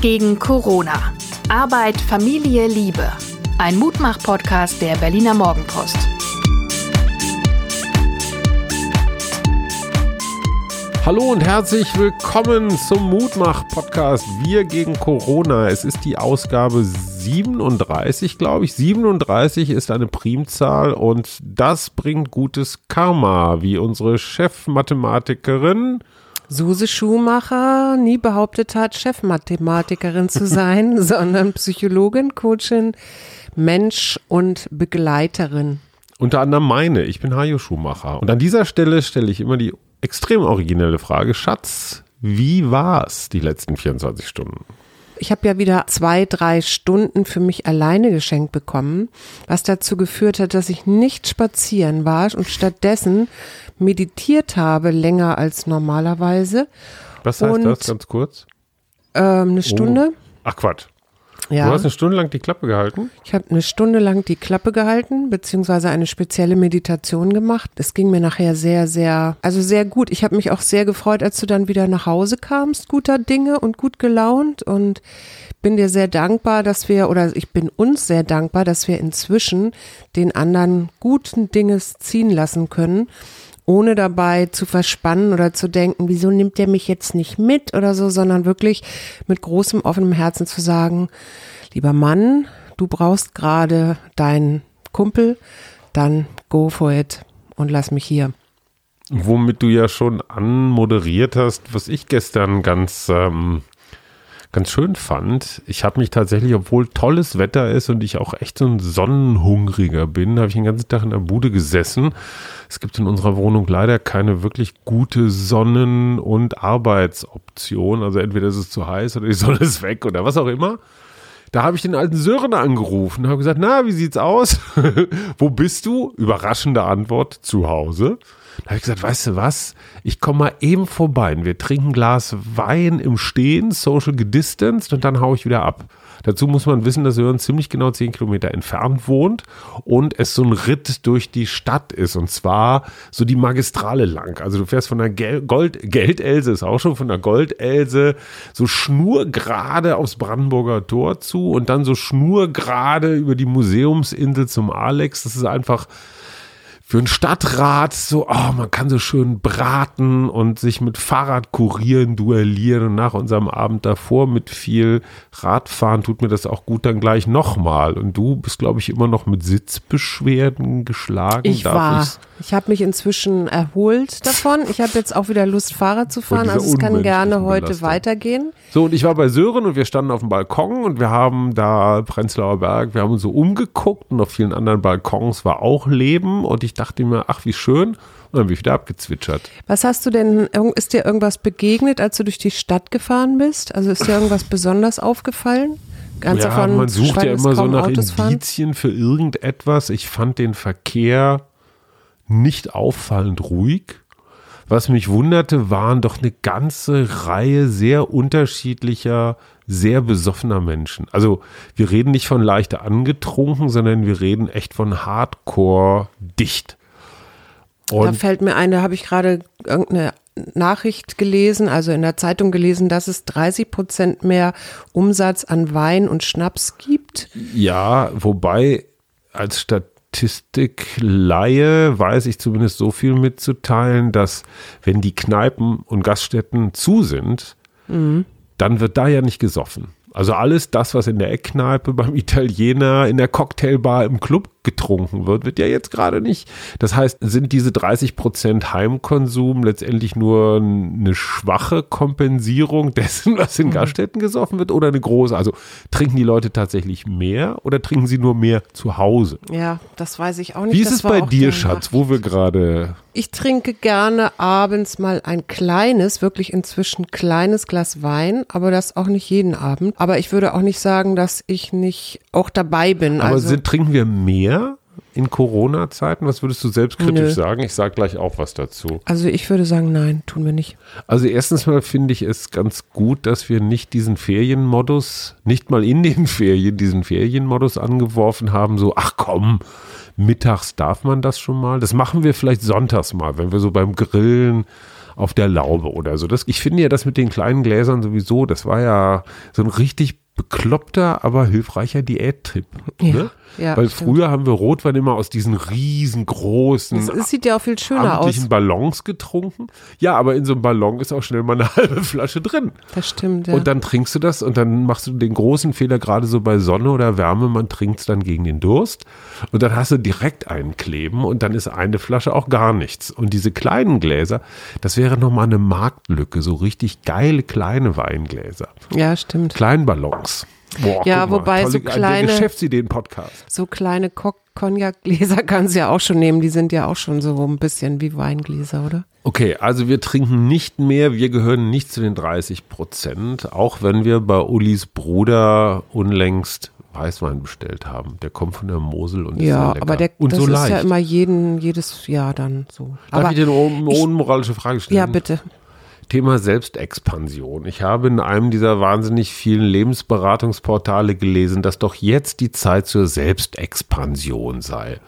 Gegen Corona. Arbeit, Familie, Liebe. Ein Mutmach-Podcast der Berliner Morgenpost. Hallo und herzlich willkommen zum Mutmach-Podcast Wir gegen Corona. Es ist die Ausgabe 37, glaube ich. 37 ist eine Primzahl und das bringt gutes Karma, wie unsere Chefmathematikerin Suse Schumacher nie behauptet hat, Chefmathematikerin zu sein, sondern Psychologin, Coachin, Mensch und Begleiterin. Unter anderem meine, ich bin Hajo Schumacher. Und an dieser Stelle stelle ich immer die extrem originelle Frage, Schatz, wie war's die letzten 24 Stunden? Ich habe ja wieder zwei, drei Stunden für mich alleine geschenkt bekommen, was dazu geführt hat, dass ich nicht spazieren war und stattdessen meditiert habe, länger als normalerweise. Was heißt Und, das, ganz kurz? Ähm, eine Stunde. Ach Quatsch. Ja. Du hast eine Stunde lang die Klappe gehalten? Ich habe eine Stunde lang die Klappe gehalten, beziehungsweise eine spezielle Meditation gemacht. Es ging mir nachher sehr, sehr, also sehr gut. Ich habe mich auch sehr gefreut, als du dann wieder nach Hause kamst, guter Dinge und gut gelaunt und bin dir sehr dankbar, dass wir, oder ich bin uns sehr dankbar, dass wir inzwischen den anderen guten Dinges ziehen lassen können ohne dabei zu verspannen oder zu denken, wieso nimmt der mich jetzt nicht mit oder so, sondern wirklich mit großem offenem Herzen zu sagen, lieber Mann, du brauchst gerade deinen Kumpel, dann go for it und lass mich hier. Womit du ja schon anmoderiert hast, was ich gestern ganz, ähm, ganz schön fand. Ich habe mich tatsächlich, obwohl tolles Wetter ist und ich auch echt so ein Sonnenhungriger bin, habe ich den ganzen Tag in der Bude gesessen. Es gibt in unserer Wohnung leider keine wirklich gute Sonnen- und Arbeitsoption. Also entweder ist es zu heiß oder die Sonne ist weg oder was auch immer. Da habe ich den alten Sören angerufen und habe gesagt, na, wie sieht's aus? Wo bist du? Überraschende Antwort, zu Hause. Da habe ich gesagt, weißt du was? Ich komme mal eben vorbei und wir trinken ein Glas Wein im Stehen, social gedistanced und dann haue ich wieder ab. Dazu muss man wissen, dass Sören ziemlich genau zehn Kilometer entfernt wohnt und es so ein Ritt durch die Stadt ist und zwar so die Magistrale lang. Also du fährst von der Gel Gold Geldelse, ist auch schon von der Goldelse, so schnurgerade aufs Brandenburger Tor zu und dann so schnurgerade über die Museumsinsel zum Alex. Das ist einfach für einen Stadtrat so, oh, man kann so schön braten und sich mit Fahrradkurieren duellieren und nach unserem Abend davor mit viel Radfahren tut mir das auch gut dann gleich nochmal. Und du bist, glaube ich, immer noch mit Sitzbeschwerden geschlagen. Ich Darf war, ich's? ich habe mich inzwischen erholt davon. Ich habe jetzt auch wieder Lust, Fahrrad zu fahren. Also es kann gerne heute Belastung. weitergehen. So, und ich war bei Sören und wir standen auf dem Balkon und wir haben da Prenzlauer Berg, wir haben uns so umgeguckt und auf vielen anderen Balkons war auch Leben und ich dachte mir, ach, wie schön. Und dann bin ich wieder abgezwitschert. Was hast du denn, ist dir irgendwas begegnet, als du durch die Stadt gefahren bist? Also ist dir irgendwas besonders aufgefallen? Ganz ja, man sucht ja immer so nach Autos fahren? Indizien für irgendetwas. Ich fand den Verkehr nicht auffallend ruhig. Was mich wunderte, waren doch eine ganze Reihe sehr unterschiedlicher, sehr besoffener Menschen. Also wir reden nicht von leicht angetrunken, sondern wir reden echt von Hardcore dicht. Da Und fällt mir ein, da habe ich gerade irgendeine Nachricht gelesen, also in der Zeitung gelesen, dass es 30 Prozent mehr Umsatz an Wein und Schnaps gibt. Ja, wobei als Statistikleihe weiß ich zumindest so viel mitzuteilen, dass wenn die Kneipen und Gaststätten zu sind, dann wird da ja nicht gesoffen. Also alles das, was in der Eckkneipe, beim Italiener, in der Cocktailbar, im Club getrunken wird, wird ja jetzt gerade nicht. Das heißt, sind diese 30 Prozent Heimkonsum letztendlich nur eine schwache Kompensierung dessen, was in Gaststätten gesoffen wird oder eine große? Also trinken die Leute tatsächlich mehr oder trinken sie nur mehr zu Hause? Ja, das weiß ich auch nicht. Wie ist Das es bei dir, Schatz, wo wir gerade Ich trinke gerne abends mal ein kleines, wirklich inzwischen kleines Glas Wein, aber das auch nicht jeden Abend. Aber ich würde auch nicht sagen, dass ich nicht auch dabei bin. Aber also, sind, trinken wir mehr in Corona-Zeiten? Was würdest du selbstkritisch Nö. sagen? Ich sage gleich auch was dazu. also ich würde sagen, nein, tun wir nicht. Also erstens mal finde ich es ganz gut, dass wir nicht diesen Ferienmodus, nicht mal in den Ferien diesen Ferienmodus angeworfen haben, so, ach komm, mittags darf man das schon mal. Das machen wir vielleicht sonntags mal, wenn wir so beim Grillen auf der Laube oder so. Das, ich finde ja das mit den kleinen Gläsern sowieso, das war ja so ein richtig bekloppter, aber hilfreicher Diättrip. Ja, ne? Ja, Weil stimmt. früher haben wir Rotwein immer aus diesen riesengroßen, Es, es sieht ja auch viel schöner aus. Ballons getrunken. Ja, aber in so einem Ballon ist auch schnell mal eine halbe Flasche drin. Das stimmt, ja. Und dann trinkst du das und dann machst du den großen Fehler, gerade so bei Sonne oder Wärme, man trinkt es dann gegen den Durst und dann hast du direkt einen Kleben und dann ist eine Flasche auch gar nichts. Und diese kleinen Gläser, das wäre nochmal eine Marktlücke, so richtig geile kleine Weingläser. ja, stimmt. Kleinballons. Boah, Ja, mal, wobei tolle, so kleine- Geschäftsideen-Podcast. So kleine Ko- Cognac-Gläser kannst du ja auch schon nehmen. Die sind ja auch schon so ein bisschen wie Weingläser, oder? Okay, also wir trinken nicht mehr, wir gehören nicht zu den 30 Prozent, auch wenn wir bei Ulis Bruder unlängst Weißwein bestellt haben. Der kommt von der Mosel und ist sehr Ja, lecker. aber der, und das so ist leicht. ja immer jeden, jedes Jahr dann so. Darf aber ich dir eine unmoralische Frage stellen? ja, bitte. Thema Selbstexpansion. Ich habe in einem dieser wahnsinnig vielen Lebensberatungsportale gelesen, dass doch jetzt die Zeit zur Selbstexpansion sei.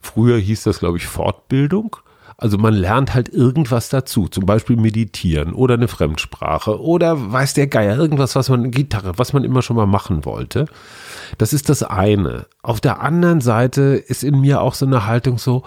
Früher hieß das, glaube ich, Fortbildung. Also man lernt halt irgendwas dazu, zum Beispiel meditieren oder eine Fremdsprache oder weiß der Geier, irgendwas, was man, Gitarre, was man immer schon mal machen wollte. Das ist das eine. Auf der anderen Seite ist in mir auch so eine Haltung so,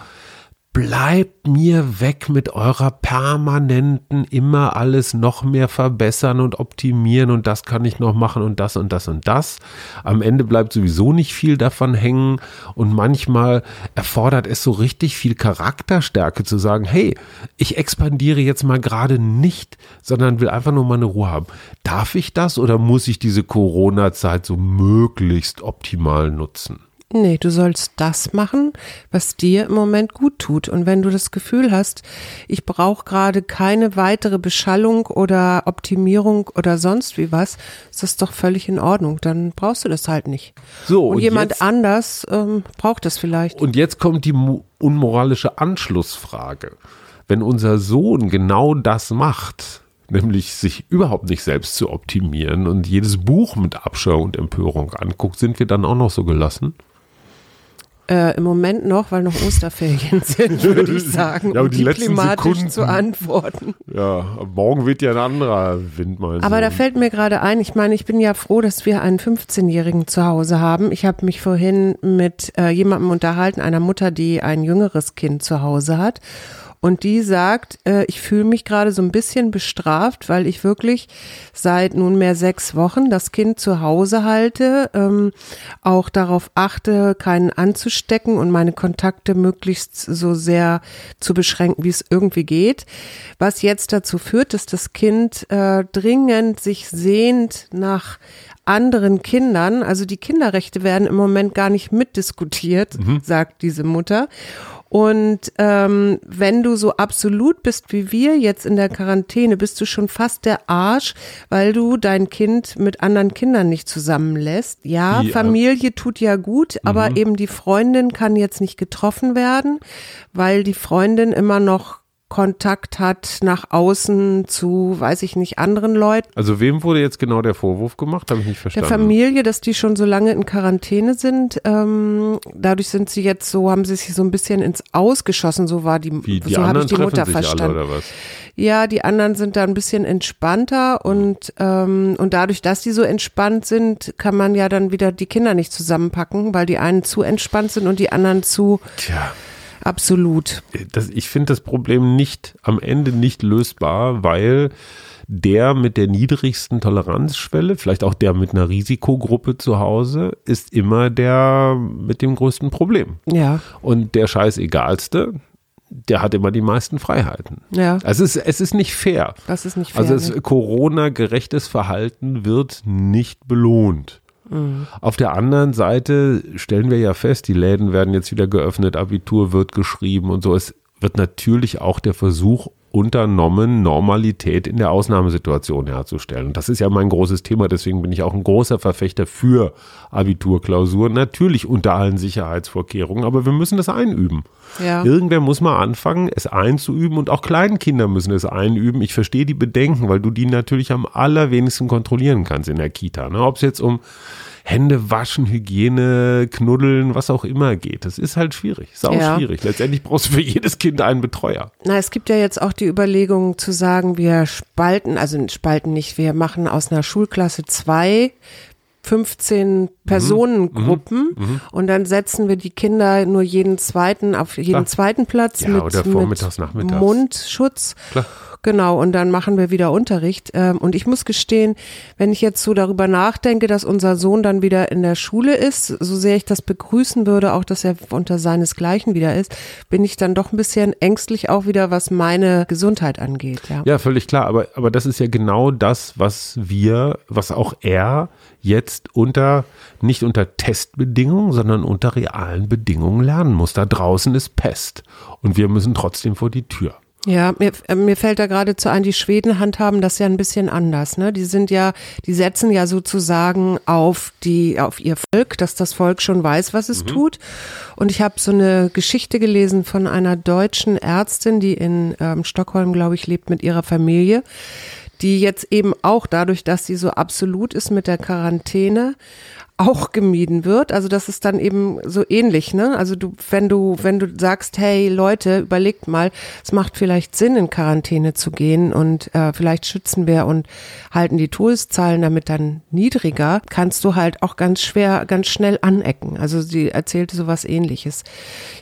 bleibt mir weg mit eurer permanenten immer alles noch mehr verbessern und optimieren und das kann ich noch machen und das und das und das. Am Ende bleibt sowieso nicht viel davon hängen und manchmal erfordert es so richtig viel Charakterstärke zu sagen, hey, ich expandiere jetzt mal gerade nicht, sondern will einfach nur meine Ruhe haben. Darf ich das oder muss ich diese Corona-Zeit so möglichst optimal nutzen? Nee, du sollst das machen, was dir im Moment gut tut. Und wenn du das Gefühl hast, ich brauche gerade keine weitere Beschallung oder Optimierung oder sonst wie was, ist das doch völlig in Ordnung. Dann brauchst du das halt nicht. So, und, und jemand jetzt- anders ähm, braucht das vielleicht. Und jetzt kommt die unmoralische Anschlussfrage. Wenn unser Sohn genau das macht, nämlich sich überhaupt nicht selbst zu optimieren und jedes Buch mit Abscheu und Empörung anguckt, sind wir dann auch noch so gelassen? Äh, Im Moment noch, weil noch Osterferien sind, würde ich sagen, Ja, um die letzten diplomatisch Sekunden. zu antworten. Ja, morgen wird ja ein anderer Wind mal. Aber da fällt mir gerade ein, ich meine, ich bin ja froh, dass wir einen 15-Jährigen zu Hause haben. Ich habe mich vorhin mit äh, jemandem unterhalten, einer Mutter, die ein jüngeres Kind zu Hause hat. Und die sagt, äh, ich fühle mich gerade so ein bisschen bestraft, weil ich wirklich seit nunmehr sechs Wochen das Kind zu Hause halte, ähm, auch darauf achte, keinen anzustecken und meine Kontakte möglichst so sehr zu beschränken, wie es irgendwie geht. Was jetzt dazu führt, dass das Kind äh, dringend sich sehnt nach anderen Kindern. Also die Kinderrechte werden im Moment gar nicht mitdiskutiert, sagt diese Mutter. Und ähm, wenn du so absolut bist wie wir jetzt in der Quarantäne, bist du schon fast der Arsch, weil du dein Kind mit anderen Kindern nicht zusammenlässt. Ja, äh, Familie tut ja gut, aber eben die Freundin kann jetzt nicht getroffen werden, weil die Freundin immer noch Kontakt hat nach außen zu, weiß ich nicht, anderen Leuten. Also wem wurde jetzt genau der Vorwurf gemacht? Habe ich nicht Der verstanden. Familie, dass die schon so lange in Quarantäne sind. Ähm, dadurch sind sie jetzt so, haben sie sich so ein bisschen ins Ausgeschossen. So war die, Wie, die so habe ich die Mutter verstanden. alle oder was? Ja, die anderen sind da ein bisschen entspannter und, ähm, und dadurch, dass die so entspannt sind, kann man ja dann wieder die Kinder nicht zusammenpacken, weil die einen zu entspannt sind und die anderen zu Tja. Absolut. das, ich finde das Problem nicht am Ende nicht lösbar, weil der mit der niedrigsten Toleranzschwelle, vielleicht auch der mit einer Risikogruppe zu Hause, ist immer der mit dem größten Problem. Ja, Und der scheißegalste, der hat immer die meisten Freiheiten. ja, Also es ist, es ist nicht fair. das ist nicht fair. Also ne? Corona-gerechtes Verhalten wird nicht belohnt. Auf der anderen Seite stellen wir ja fest, die Läden werden jetzt wieder geöffnet, Abitur wird geschrieben und so. Es wird natürlich auch der Versuch unternommen, Normalität in der Ausnahmesituation herzustellen. Und das ist ja mein großes Thema, deswegen bin ich auch ein großer Verfechter für Abiturklausuren. Natürlich unter allen Sicherheitsvorkehrungen, aber wir müssen das einüben. Ja. Irgendwer muss mal anfangen, es einzuüben und auch Kleinkinder müssen es einüben. Ich verstehe die Bedenken, weil du die natürlich am allerwenigsten kontrollieren kannst in der Kita. Ne? Ob es jetzt um Hände waschen, Hygiene, knuddeln, was auch immer geht. Das ist halt schwierig. Ist auch Ja. schwierig. Letztendlich brauchst du für jedes Kind einen Betreuer. Na, es gibt ja jetzt auch die Überlegung zu sagen, wir spalten, also spalten nicht, wir machen aus einer Schulklasse zwei 15 Personengruppen und dann setzen wir die Kinder nur jeden zweiten auf jeden Klar. zweiten Platz Ja, mit, oder vormittags, mit nachmittags. Mundschutz. Klar. Genau, und dann machen wir wieder Unterricht. Ähm, Und ich muss gestehen, wenn ich jetzt so darüber nachdenke, dass unser Sohn dann wieder in der Schule ist, so sehr ich das begrüßen würde, auch dass er unter seinesgleichen wieder ist, bin ich dann doch ein bisschen ängstlich auch wieder, was meine Gesundheit angeht. Ja. Ja, völlig klar. Aber, aber das ist ja genau das, was wir, was auch er jetzt unter, nicht unter Testbedingungen, sondern unter realen Bedingungen lernen muss. Da draußen ist Pest. Und wir müssen trotzdem vor die Tür. Ja, mir, äh, mir fällt da geradezu ein, die Schweden handhaben das ja ein bisschen anders. Ne? Die sind ja, die setzen ja sozusagen auf die, auf ihr Volk, dass das Volk schon weiß, was es tut. Und ich habe so eine Geschichte gelesen von einer deutschen Ärztin, die in ähm, Stockholm, glaube ich, lebt mit ihrer Familie, die jetzt eben auch dadurch, dass sie so absolut ist mit der Quarantäne, auch gemieden wird. Also das ist dann eben so ähnlich, ne? Also du, wenn du, wenn du sagst, hey Leute, überlegt mal, es macht vielleicht Sinn, in Quarantäne zu gehen und äh, vielleicht schützen wir und halten die Todeszahlen damit dann niedriger, kannst du halt auch ganz schwer, ganz schnell anecken. Also sie erzählte sowas ähnliches.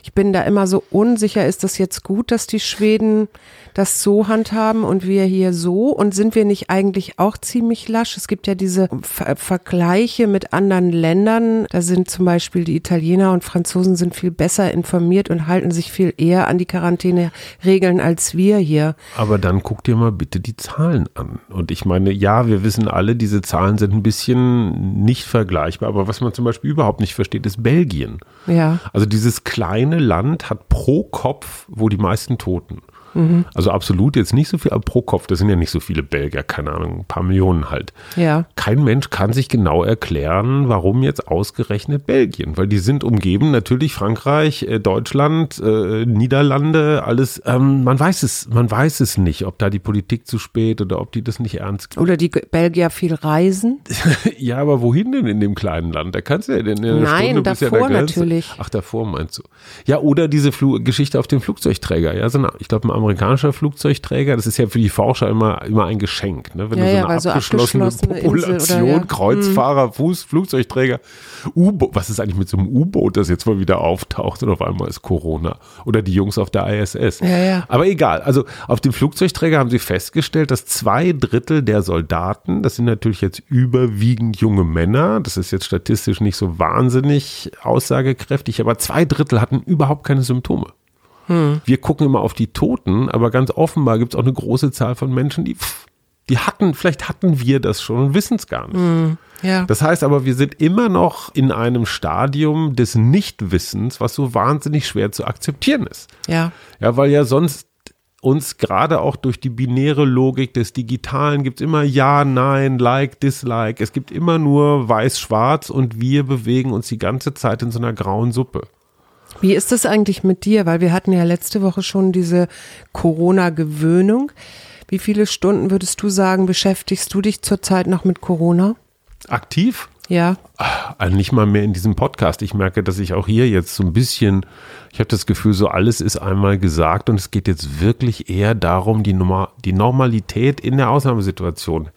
Ich bin da immer so unsicher, ist das jetzt gut, dass die Schweden das so handhaben und wir hier so? Und sind wir nicht eigentlich auch ziemlich lasch? Es gibt ja diese Ver Vergleiche mit anderen Ländern. Da sind zum Beispiel die Italiener und Franzosen sind viel besser informiert und halten sich viel eher an die Quarantäneregeln als wir hier. Aber dann guck dir mal bitte die Zahlen an. Und ich meine, ja, wir wissen alle, diese Zahlen sind ein bisschen nicht vergleichbar. Aber was man zum Beispiel überhaupt nicht versteht, ist Belgien. Ja. Also dieses kleine Land hat pro Kopf wo die meisten Toten. Mhm. Also absolut jetzt nicht so viel, aber pro Kopf, das sind ja nicht so viele Belgier, keine Ahnung, ein paar Millionen halt. Ja. Kein Mensch kann sich genau erklären, warum jetzt ausgerechnet Belgien, weil die sind umgeben, natürlich Frankreich, äh, Deutschland, äh, Niederlande, alles. Ähm, man weiß es, man weiß es nicht, ob da die Politik zu spät oder ob die das nicht ernst. Oder die Belgier viel reisen. Ja, aber wohin denn in dem kleinen Land? Da kannst du ja in einer Nein, Stunde bis ja davor der natürlich. Ach, davor meinst du? Ja, oder diese Flu Geschichte auf dem Flugzeugträger. Ja, so eine, ich glaube, ein amerikanischer Flugzeugträger. Das ist ja für die Forscher immer immer ein Geschenk, ne? Wenn Ja, du so ja, eine so abgeschlossene, abgeschlossene Insel oder Population, ja. Mhm. Kreuzfahrer, Fuß, Flugzeugträger, U-Boot. Was ist eigentlich mit so einem U-Boot, das jetzt mal wieder auftaucht und auf einmal ist Corona? Oder die Jungs auf der ISS. Ja, ja. Aber egal. Also auf dem Flugzeugträger haben sie festgestellt, dass zwei Drittel der Soldaten, das sind natürlich jetzt überwiegend junge Männer, das ist jetzt statistisch nicht so wahnsinnig aussagekräftig, aber zwei Drittel hatten überhaupt keine Symptome. Wir gucken immer auf die Toten, aber ganz offenbar gibt es auch eine große Zahl von Menschen, die, pff, die hatten, vielleicht hatten wir das schon und wissen es gar nicht. Ja. Das heißt aber, wir sind immer noch in einem Stadium des Nichtwissens, was so wahnsinnig schwer zu akzeptieren ist. ja. Ja, weil ja sonst uns gerade auch durch die binäre Logik des Digitalen gibt es immer Ja, Nein, Like, Dislike. Es gibt immer nur Weiß-Schwarz und wir bewegen uns die ganze Zeit in so einer grauen Suppe. Wie ist es eigentlich mit dir? Weil wir hatten ja letzte Woche schon diese Corona-Gewöhnung. Wie viele Stunden würdest du sagen, beschäftigst du dich zurzeit noch mit Corona? Aktiv? Ja. Also nicht mal mehr in diesem Podcast. Ich merke, dass ich auch hier jetzt so ein bisschen, ich habe das Gefühl, so alles ist einmal gesagt und es geht jetzt wirklich eher darum, die, Norma die Normalität in der Ausnahmesituation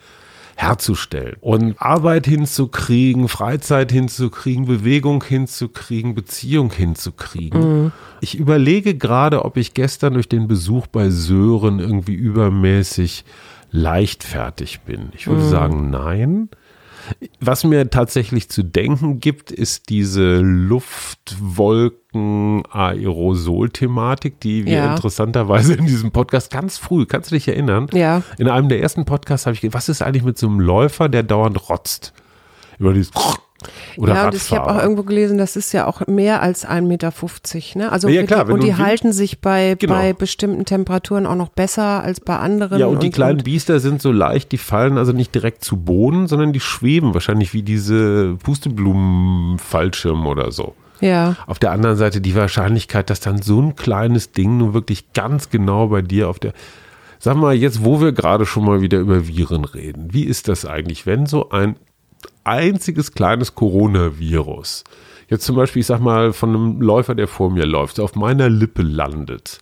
herzustellen und Arbeit hinzukriegen, Freizeit hinzukriegen, Bewegung hinzukriegen, Beziehung hinzukriegen. Ich überlege gerade, ob ich gestern durch den Besuch bei Sören irgendwie übermäßig leichtfertig bin. Ich würde sagen, nein. Was mir tatsächlich zu denken gibt, ist diese Luftwolken-Aerosol-Thematik, die wir Ja. interessanterweise in diesem Podcast ganz früh, kannst du dich erinnern? Ja. In einem der ersten Podcasts habe ich gedacht, was ist eigentlich mit so einem Läufer, der dauernd rotzt? Über dieses oder ja, und ich habe auch Radfahrer. irgendwo gelesen, das ist ja auch mehr als 1,50 Meter. Ne? Also Ja, klar, und die halten sich bei, Genau. bei bestimmten Temperaturen auch noch besser als bei anderen. Ja, und die kleinen Biester sind so leicht, die fallen also nicht direkt zu Boden, sondern die schweben wahrscheinlich wie diese Pusteblumenfallschirme oder so. Ja, Auf der anderen Seite die Wahrscheinlichkeit, dass dann so ein kleines Ding nun wirklich ganz genau bei dir auf der. Sag mal, jetzt, wo wir gerade schon mal wieder über Viren reden, wie ist das eigentlich, wenn so ein einziges kleines Coronavirus, jetzt zum Beispiel, ich sag mal, von einem Läufer, der vor mir läuft, auf meiner Lippe landet.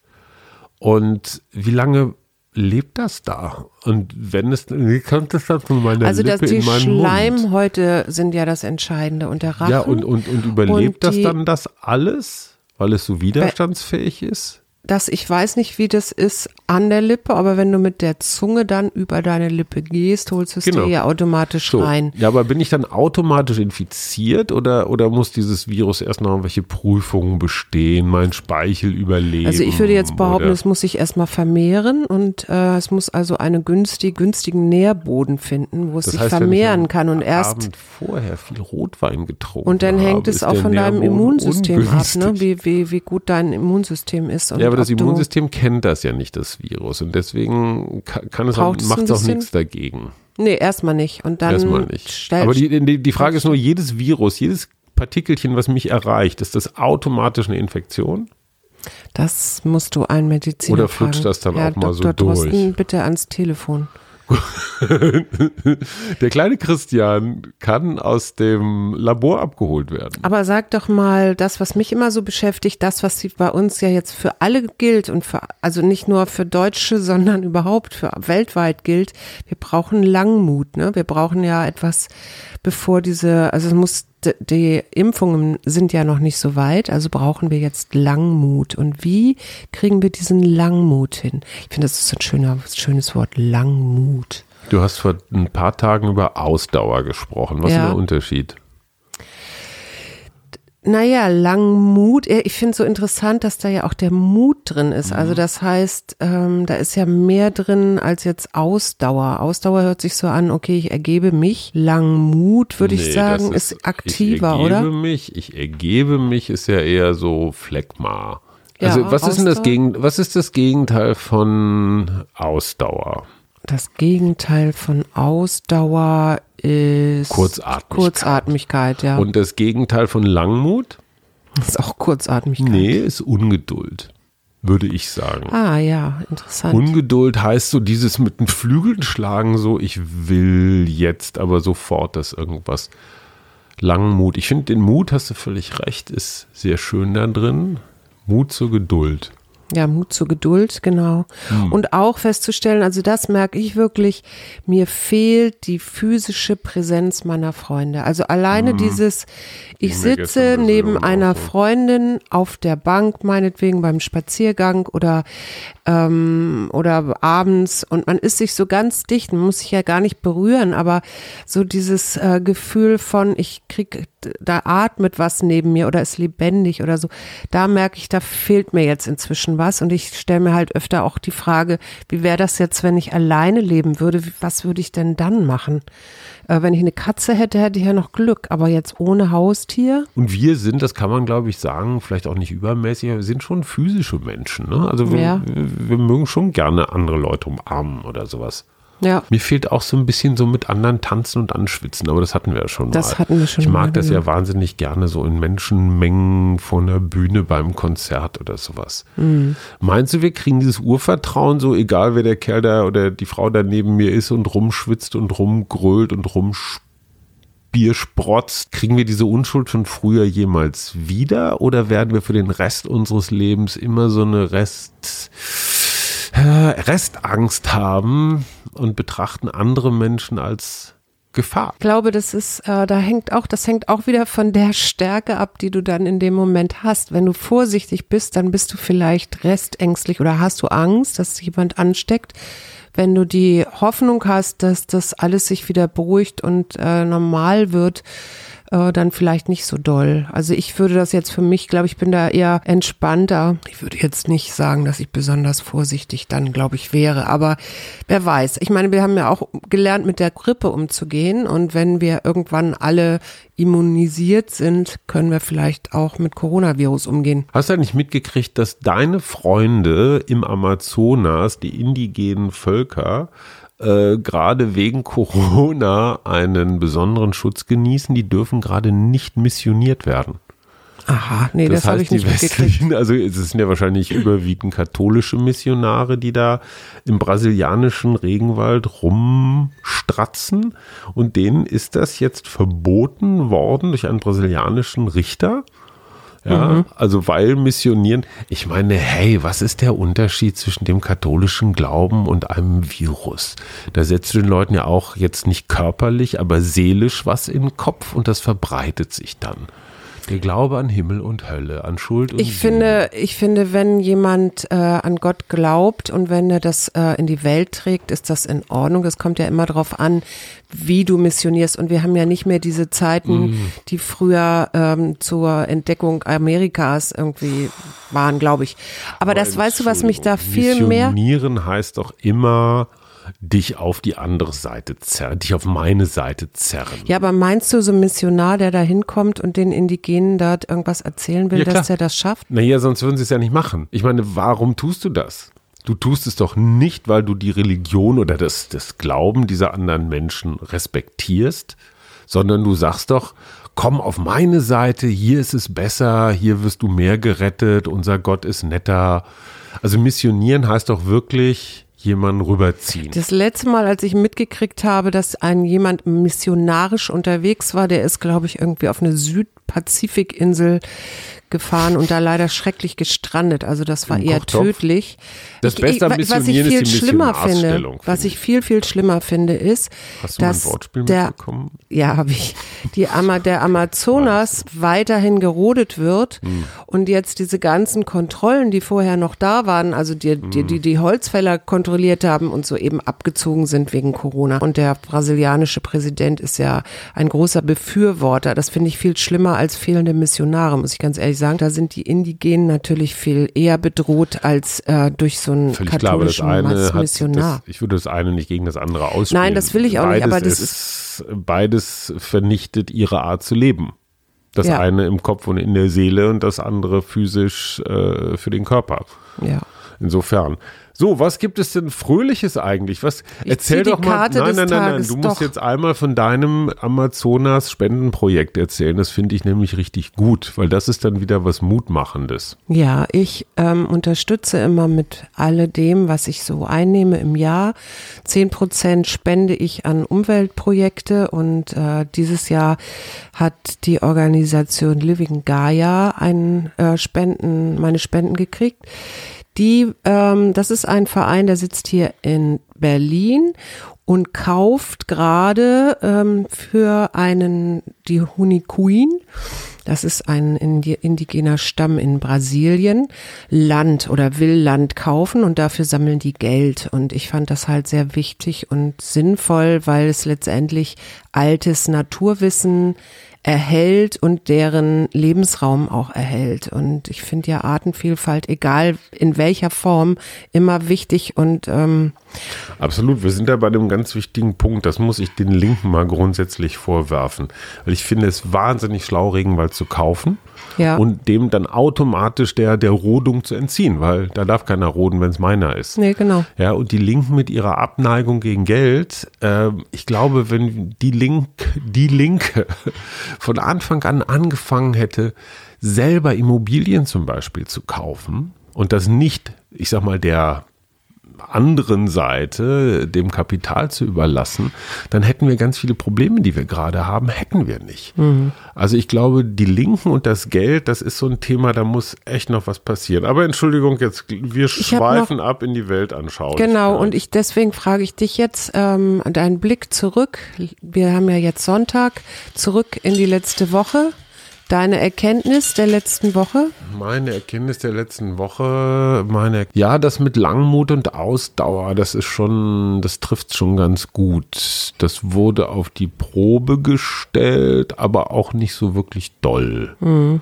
Und wie lange lebt das da? Und wenn es, wie kommt das dann von meiner Also dass Lippe die in meinen Mund? Schleimhäute sind ja das Entscheidende und der Rachen. Ja, und, und, und überlebt Und das dann das alles, weil es so widerstandsfähig ist? Das, ich weiß nicht, wie das ist an der Lippe, aber wenn du mit der Zunge dann über deine Lippe gehst, holst du es Genau. dir ja automatisch So. rein. Ja, aber bin ich dann automatisch infiziert oder, oder muss dieses Virus erst noch irgendwelche Prüfungen bestehen, mein Speichel überleben? Also ich würde jetzt behaupten, oder? es muss sich erstmal vermehren und äh, es muss also einen günstig, günstigen Nährboden finden, wo es Das sich heißt, vermehren kann und erst Abend vorher viel Rotwein getrunken und dann hängt habe, es auch von deinem Immunsystem ab, ungünstig. ne? wie, wie, wie gut dein Immunsystem ist. Und Ja, aber das Immunsystem kennt das ja nicht, das Virus. Und deswegen kann, es auch, macht es auch nichts dagegen. Nee, erstmal nicht. Und dann Erstmal nicht. Aber die, die, Frage ist nur, jedes Virus, jedes Partikelchen, was mich erreicht, ist das automatisch eine Infektion? das musst du einen Mediziner Oder flutscht fragen. das dann ja, auch mal so Dr. durch? Drosten, bitte ans Telefon. Der kleine Christian kann aus dem Labor abgeholt werden. Aber sag doch mal, das, was mich immer so beschäftigt, das, was bei uns ja jetzt für alle gilt und für, also nicht nur für Deutsche, sondern überhaupt für weltweit gilt, wir brauchen Langmut, ne? Wir brauchen ja etwas, bevor diese, also es muss, die Impfungen sind ja noch nicht so weit, also brauchen wir jetzt Langmut. Und wie kriegen wir diesen Langmut hin? Ich finde, das ist ein schöner, schönes Wort, Langmut. Du hast vor ein paar Tagen über Ausdauer gesprochen. Was Ja. ist der Unterschied? Naja, Langmut. Ich finde so interessant, dass da ja auch der Mut drin ist. Also Mhm. das heißt, ähm, da ist ja mehr drin als jetzt Ausdauer. Ausdauer hört sich so an, okay, ich ergebe mich. Langmut, würde ich Nee, sagen, das ist, aktiver, ich ergebe oder? Mich, ich ergebe mich ist ja eher so Phlegma. Ja, Also was ist denn das? Gegen, was ist das Gegenteil von Ausdauer? Das Gegenteil von Ausdauer ist Kurzatmigkeit. Kurzatmigkeit, ja. Und das Gegenteil von Langmut? das ist auch Kurzatmigkeit. Nee, ist Ungeduld, würde ich sagen. Ah ja, interessant. Ungeduld heißt so dieses mit den Flügeln schlagen, so ich will jetzt aber sofort, dass irgendwas Langmut. Ich finde, den Mut, hast du völlig recht, ist sehr schön da drin. Mut zur Geduld. Ja, Mut zur Geduld, genau. Hm. Und auch festzustellen, also das merke ich wirklich, mir fehlt die physische Präsenz meiner Freunde. Also alleine dieses, ich sitze neben einer so. Freundin auf der Bank, meinetwegen beim Spaziergang oder, ähm, oder abends und man ist sich so ganz dicht, man muss sich ja gar nicht berühren, aber so dieses äh, Gefühl von, ich krieg, da atmet was neben mir oder ist lebendig oder so, da merke ich, da fehlt mir jetzt inzwischen was und ich stelle mir halt öfter auch die Frage, wie wäre das jetzt, wenn ich alleine leben würde, was würde ich denn dann machen? Äh, wenn ich eine Katze hätte, hätte ich ja noch Glück, aber jetzt ohne Haustier? Und wir sind, das kann man glaube ich sagen, vielleicht auch nicht übermäßig, aber wir sind schon physische Menschen. Ne? Also wir, Ja. wir mögen schon gerne andere Leute umarmen oder sowas. Ja. Mir fehlt auch so ein bisschen so mit anderen tanzen und anschwitzen, aber das hatten wir ja schon Das mal. hatten wir schon Ich mag mal, das genau. ja wahnsinnig gerne so in Menschenmengen vor einer Bühne beim Konzert oder sowas. Mhm. Meinst du, wir kriegen dieses Urvertrauen so, egal wer der Kerl da oder die Frau da neben mir ist und rumschwitzt und rumgrölt und rumspiersprotzt, kriegen wir diese Unschuld von früher jemals wieder oder werden wir für den Rest unseres Lebens immer so eine Rest Restangst haben und betrachten andere Menschen als Gefahr. Ich glaube, das ist, äh, da hängt auch, das hängt auch wieder von der Stärke ab, die du dann in dem Moment hast. Wenn du vorsichtig bist, dann bist du vielleicht restängstlich oder hast du Angst, dass jemand ansteckt. Wenn du die Hoffnung hast, dass das alles sich wieder beruhigt und äh, normal wird, äh, dann vielleicht nicht so doll. Also ich würde das jetzt für mich, glaube ich, bin da eher entspannter. Ich würde jetzt nicht sagen, dass ich besonders vorsichtig dann, glaube ich, wäre. Aber wer weiß. Ich meine, wir haben ja auch gelernt, mit der Grippe umzugehen. Und wenn wir irgendwann alle immunisiert sind, können wir vielleicht auch mit Coronavirus umgehen. Hast du eigentlich mitgekriegt, dass deine Freunde im Amazonas, die indigenen Völker, äh, gerade wegen Corona einen besonderen Schutz genießen? Die dürfen gerade nicht missioniert werden. Aha, nee, das, das habe ich nicht westlichen, Also es sind ja wahrscheinlich überwiegend katholische Missionare, die da im brasilianischen Regenwald rumstratzen. Und denen ist das jetzt verboten worden durch einen brasilianischen Richter. Ja, mhm. also weil missionieren, ich meine, hey, was ist der Unterschied zwischen dem katholischen Glauben und einem Virus? Da setzt den Leuten ja auch jetzt nicht körperlich, aber seelisch was in den Kopf und das verbreitet sich dann. Der Glaube an Himmel und Hölle, an Schuld und Ich finde, ich finde, wenn jemand äh, an Gott glaubt und wenn er das äh, in die Welt trägt, ist das in Ordnung. Es kommt ja immer darauf an, wie du missionierst. Und wir haben ja nicht mehr diese Zeiten, mm. die früher ähm, zur Entdeckung Amerikas irgendwie waren, glaube ich. Aber Weil, das weißt du, was mich da viel mehr. Missionieren heißt doch immer dich auf die andere Seite zerren, dich auf meine Seite zerren. Ja, aber meinst du so ein Missionar, der da hinkommt und den Indigenen dort irgendwas erzählen will, ja, dass er das schafft? Naja, sonst würden sie es ja nicht machen. Ich meine, warum tust du das? Du tust es doch nicht, weil du die Religion oder das, das Glauben dieser anderen Menschen respektierst, sondern du sagst doch, komm auf meine Seite, hier ist es besser, hier wirst du mehr gerettet, unser Gott ist netter. Also missionieren heißt doch wirklich, jemanden rüberziehen. Das letzte Mal, als ich mitgekriegt habe, dass ein jemand missionarisch unterwegs war, der ist, glaube ich, irgendwie auf eine Südpazifikinsel gefahren und da leider schrecklich gestrandet. Also das war Im eher Kochtopf. tödlich. Das Beste am was ich viel schlimmer finde, was ich viel viel schlimmer finde, ist, Hast du dass ein Wortspiel der, mitbekommen? Ja, habe ich. Die Ama, der Amazonas weiterhin gerodet wird hm. und jetzt diese ganzen Kontrollen, die vorher noch da waren, also die die, hm. die die Holzfäller kontrolliert haben und so eben abgezogen sind wegen Corona. Und der brasilianische Präsident ist ja ein großer Befürworter. Das finde ich viel schlimmer als fehlende Missionare, muss ich ganz ehrlich sagen, da sind die Indigenen natürlich viel eher bedroht als äh, durch so einen Völlig katholischen klar, das eine Missionar. Das, ich würde das eine nicht gegen das andere ausspielen. Nein, das will ich auch beides nicht, aber das ist, ist beides vernichtet ihre Art zu leben. Das ja. eine im Kopf und in der Seele und das andere physisch äh, für den Körper. Ja. Insofern. So, was gibt es denn Fröhliches eigentlich? Was ich erzähl doch mal. Nein, nein, nein, nein. Du musst jetzt einmal von deinem Amazonas Spendenprojekt erzählen. Das finde ich nämlich richtig gut, weil das ist dann wieder was Mutmachendes. Ja, ich ähm, unterstütze immer mit alledem, was ich so einnehme im Jahr. Zehn Prozent spende ich an Umweltprojekte und äh, dieses Jahr hat die Organisation Living Gaia einen äh, Spenden, meine Spenden gekriegt. Die, ähm, das ist ein Verein, der sitzt hier in Berlin und kauft gerade ähm, für einen die Huniquin, das ist ein indigener Stamm in Brasilien, Land oder will Land kaufen und dafür sammeln die Geld. Und ich fand das halt sehr wichtig und sinnvoll, weil es letztendlich altes Naturwissen erhält und deren Lebensraum auch erhält. Und ich finde ja Artenvielfalt, egal in welcher Form, immer wichtig und ähm Absolut, wir sind da bei einem ganz wichtigen Punkt. Das muss ich den Linken mal grundsätzlich vorwerfen. Weil ich finde es wahnsinnig schlau, Regenwald zu kaufen ja. und dem dann automatisch der, der Rodung zu entziehen, weil da darf keiner roden, wenn es meiner ist. Nee, genau. Ja, und die Linken mit ihrer Abneigung gegen Geld, äh, ich glaube, wenn die Link, die Linke von Anfang an angefangen hätte, selber Immobilien zum Beispiel zu kaufen und das nicht, ich sag mal, der anderen Seite, dem Kapital zu überlassen, dann hätten wir ganz viele Probleme, die wir gerade haben, hätten wir nicht. Mhm. Also ich glaube, die Linken und das Geld, das ist so ein Thema, da muss echt noch was passieren. Aber Entschuldigung, jetzt wir schweifen ab in die Weltanschauung. Genau, und ich deswegen frage ich dich jetzt ähm, deinen Blick zurück. Wir haben ja jetzt Sonntag zurück in die letzte Woche. Deine Erkenntnis der letzten Woche? Meine Erkenntnis der letzten Woche, meine, ja, das mit Langmut und Ausdauer, das ist schon, das trifft schon ganz gut. Das wurde auf die Probe gestellt, aber auch nicht so wirklich doll. Mhm.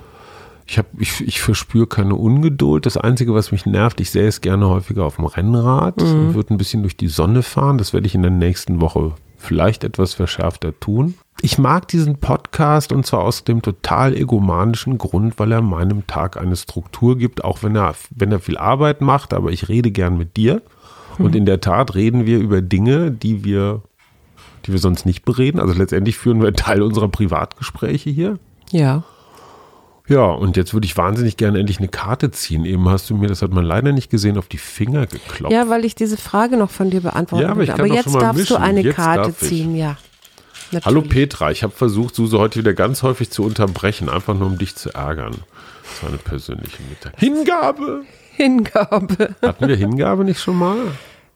Ich, hab, ich, ich verspüre keine Ungeduld. Das Einzige, was mich nervt, ich sehe es gerne häufiger auf dem Rennrad mhm. und würde ein bisschen durch die Sonne fahren. Das werde ich in der nächsten Woche vielleicht etwas verschärfter tun. Ich mag diesen Podcast und zwar aus dem total egomanischen Grund, weil er meinem Tag eine Struktur gibt, auch wenn er, wenn er viel Arbeit macht, aber ich rede gern mit dir. Und mhm. in der Tat reden wir über Dinge, die wir, die wir sonst nicht bereden. Also letztendlich führen wir einen Teil unserer Privatgespräche hier. Ja. Ja, und jetzt würde ich wahnsinnig gerne endlich eine Karte ziehen. Eben hast du mir, das hat man leider nicht gesehen, auf die Finger geklopft. Ja, weil ich diese Frage noch von dir beantworten Ja, aber Aber jetzt darfst du mischen. eine Jetzt Karte ziehen, ja. Natürlich. Hallo Petra, ich habe versucht, Suse heute wieder ganz häufig zu unterbrechen, einfach nur um dich zu ärgern. Das war eine persönliche Mitteilung. Hingabe! Hingabe. Hatten wir Hingabe nicht schon mal?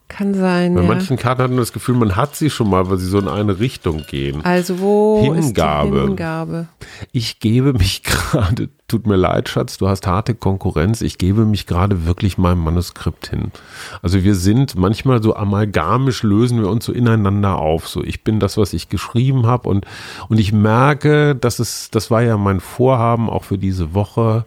Kann sein, Bei ja. manchen Karten hat man das Gefühl, man hat sie schon mal, weil sie so in eine Richtung gehen. Also wo Hingabe. ist die Hingabe? Ich gebe mich gerade, tut mir leid, Schatz, du hast harte Konkurrenz, ich gebe mich gerade wirklich meinem Manuskript hin. Also wir sind manchmal so amalgamisch, lösen wir uns so ineinander auf. So, ich bin das, was ich geschrieben habe und, und ich merke, dass es, das war ja mein Vorhaben auch für diese Woche,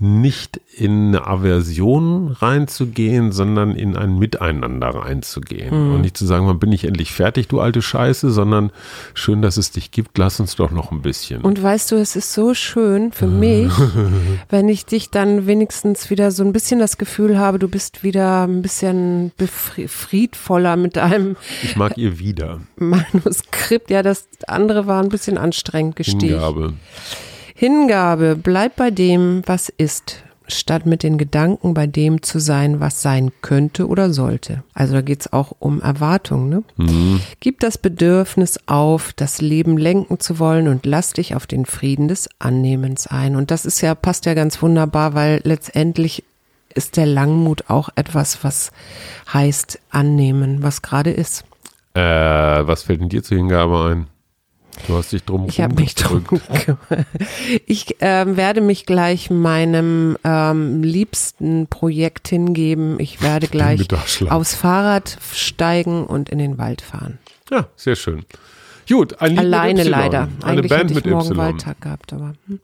nicht in eine Aversion reinzugehen, sondern in ein Miteinander reinzugehen. Und nicht zu sagen, wann bin ich endlich fertig, du alte Scheiße, sondern schön, dass es dich gibt, lass uns doch noch ein bisschen. Und weißt du, es ist so schön für mich, wenn ich dich dann wenigstens wieder so ein bisschen das Gefühl habe, du bist wieder ein bisschen friedvoller mit deinem ich mag ihr wieder. Manuskript. Ja, das andere war ein bisschen anstrengend gestiegen. Hingabe. Hingabe, bleib bei dem, was ist, statt mit den Gedanken bei dem zu sein, was sein könnte oder sollte. Also da geht's auch um Erwartungen. Ne? Mhm. Gib das Bedürfnis auf, das Leben lenken zu wollen und lass dich auf den Frieden des Annehmens ein. Und das ist ja, passt ja ganz wunderbar, weil letztendlich ist der Langmut auch etwas, was heißt annehmen, was gerade ist. Äh, was fällt denn dir zur Hingabe ein? Du hast dich drum Ich habe mich drum gekümmert. Ich ähm, werde mich gleich meinem ähm, liebsten Projekt hingeben. Ich werde gleich aufs Fahrrad steigen und in den Wald fahren. Ja, sehr schön. Gut, ein Lied Alleine leider. Eine Eigentlich Band hätte ich mit morgen Y. Waldtag gehabt, aber hm.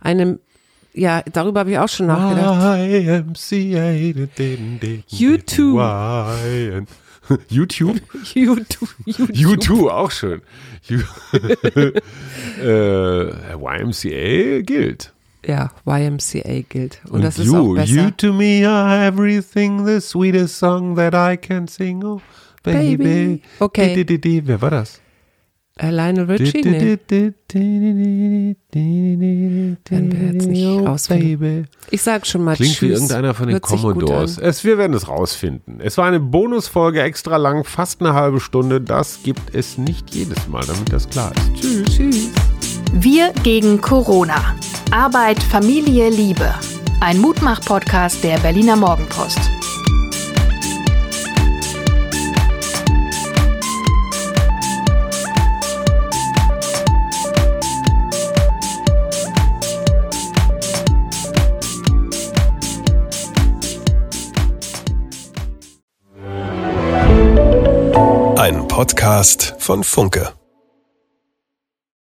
eine, ja, darüber habe ich auch schon nachgedacht. YMCA. YouTube. Y- YouTube? YouTube. U2, auch schön. Äh, YMCA gilt. Ja, YMCA gilt. Und, Und das ist you, auch besser. you to me are everything, the sweetest song that I can sing. Oh, baby. Baby. Okay. Di, di, di. Wer war das? Äh, Lionel Richie? Nee. Werden wir jetzt nicht Oh, rausfinden. baby. Ich sag schon mal Klingt wie Tschüss. irgendeiner von den Hört Commodores. Es, wir werden es rausfinden. Es war eine Bonusfolge extra lang, fast eine halbe Stunde. Das gibt es nicht jedes Mal, damit das klar ist. Tschüss. Tschüss. Wir gegen Corona. Arbeit, Familie, Liebe. Ein Mutmach-Podcast der Berliner Morgenpost. Podcast von Funke.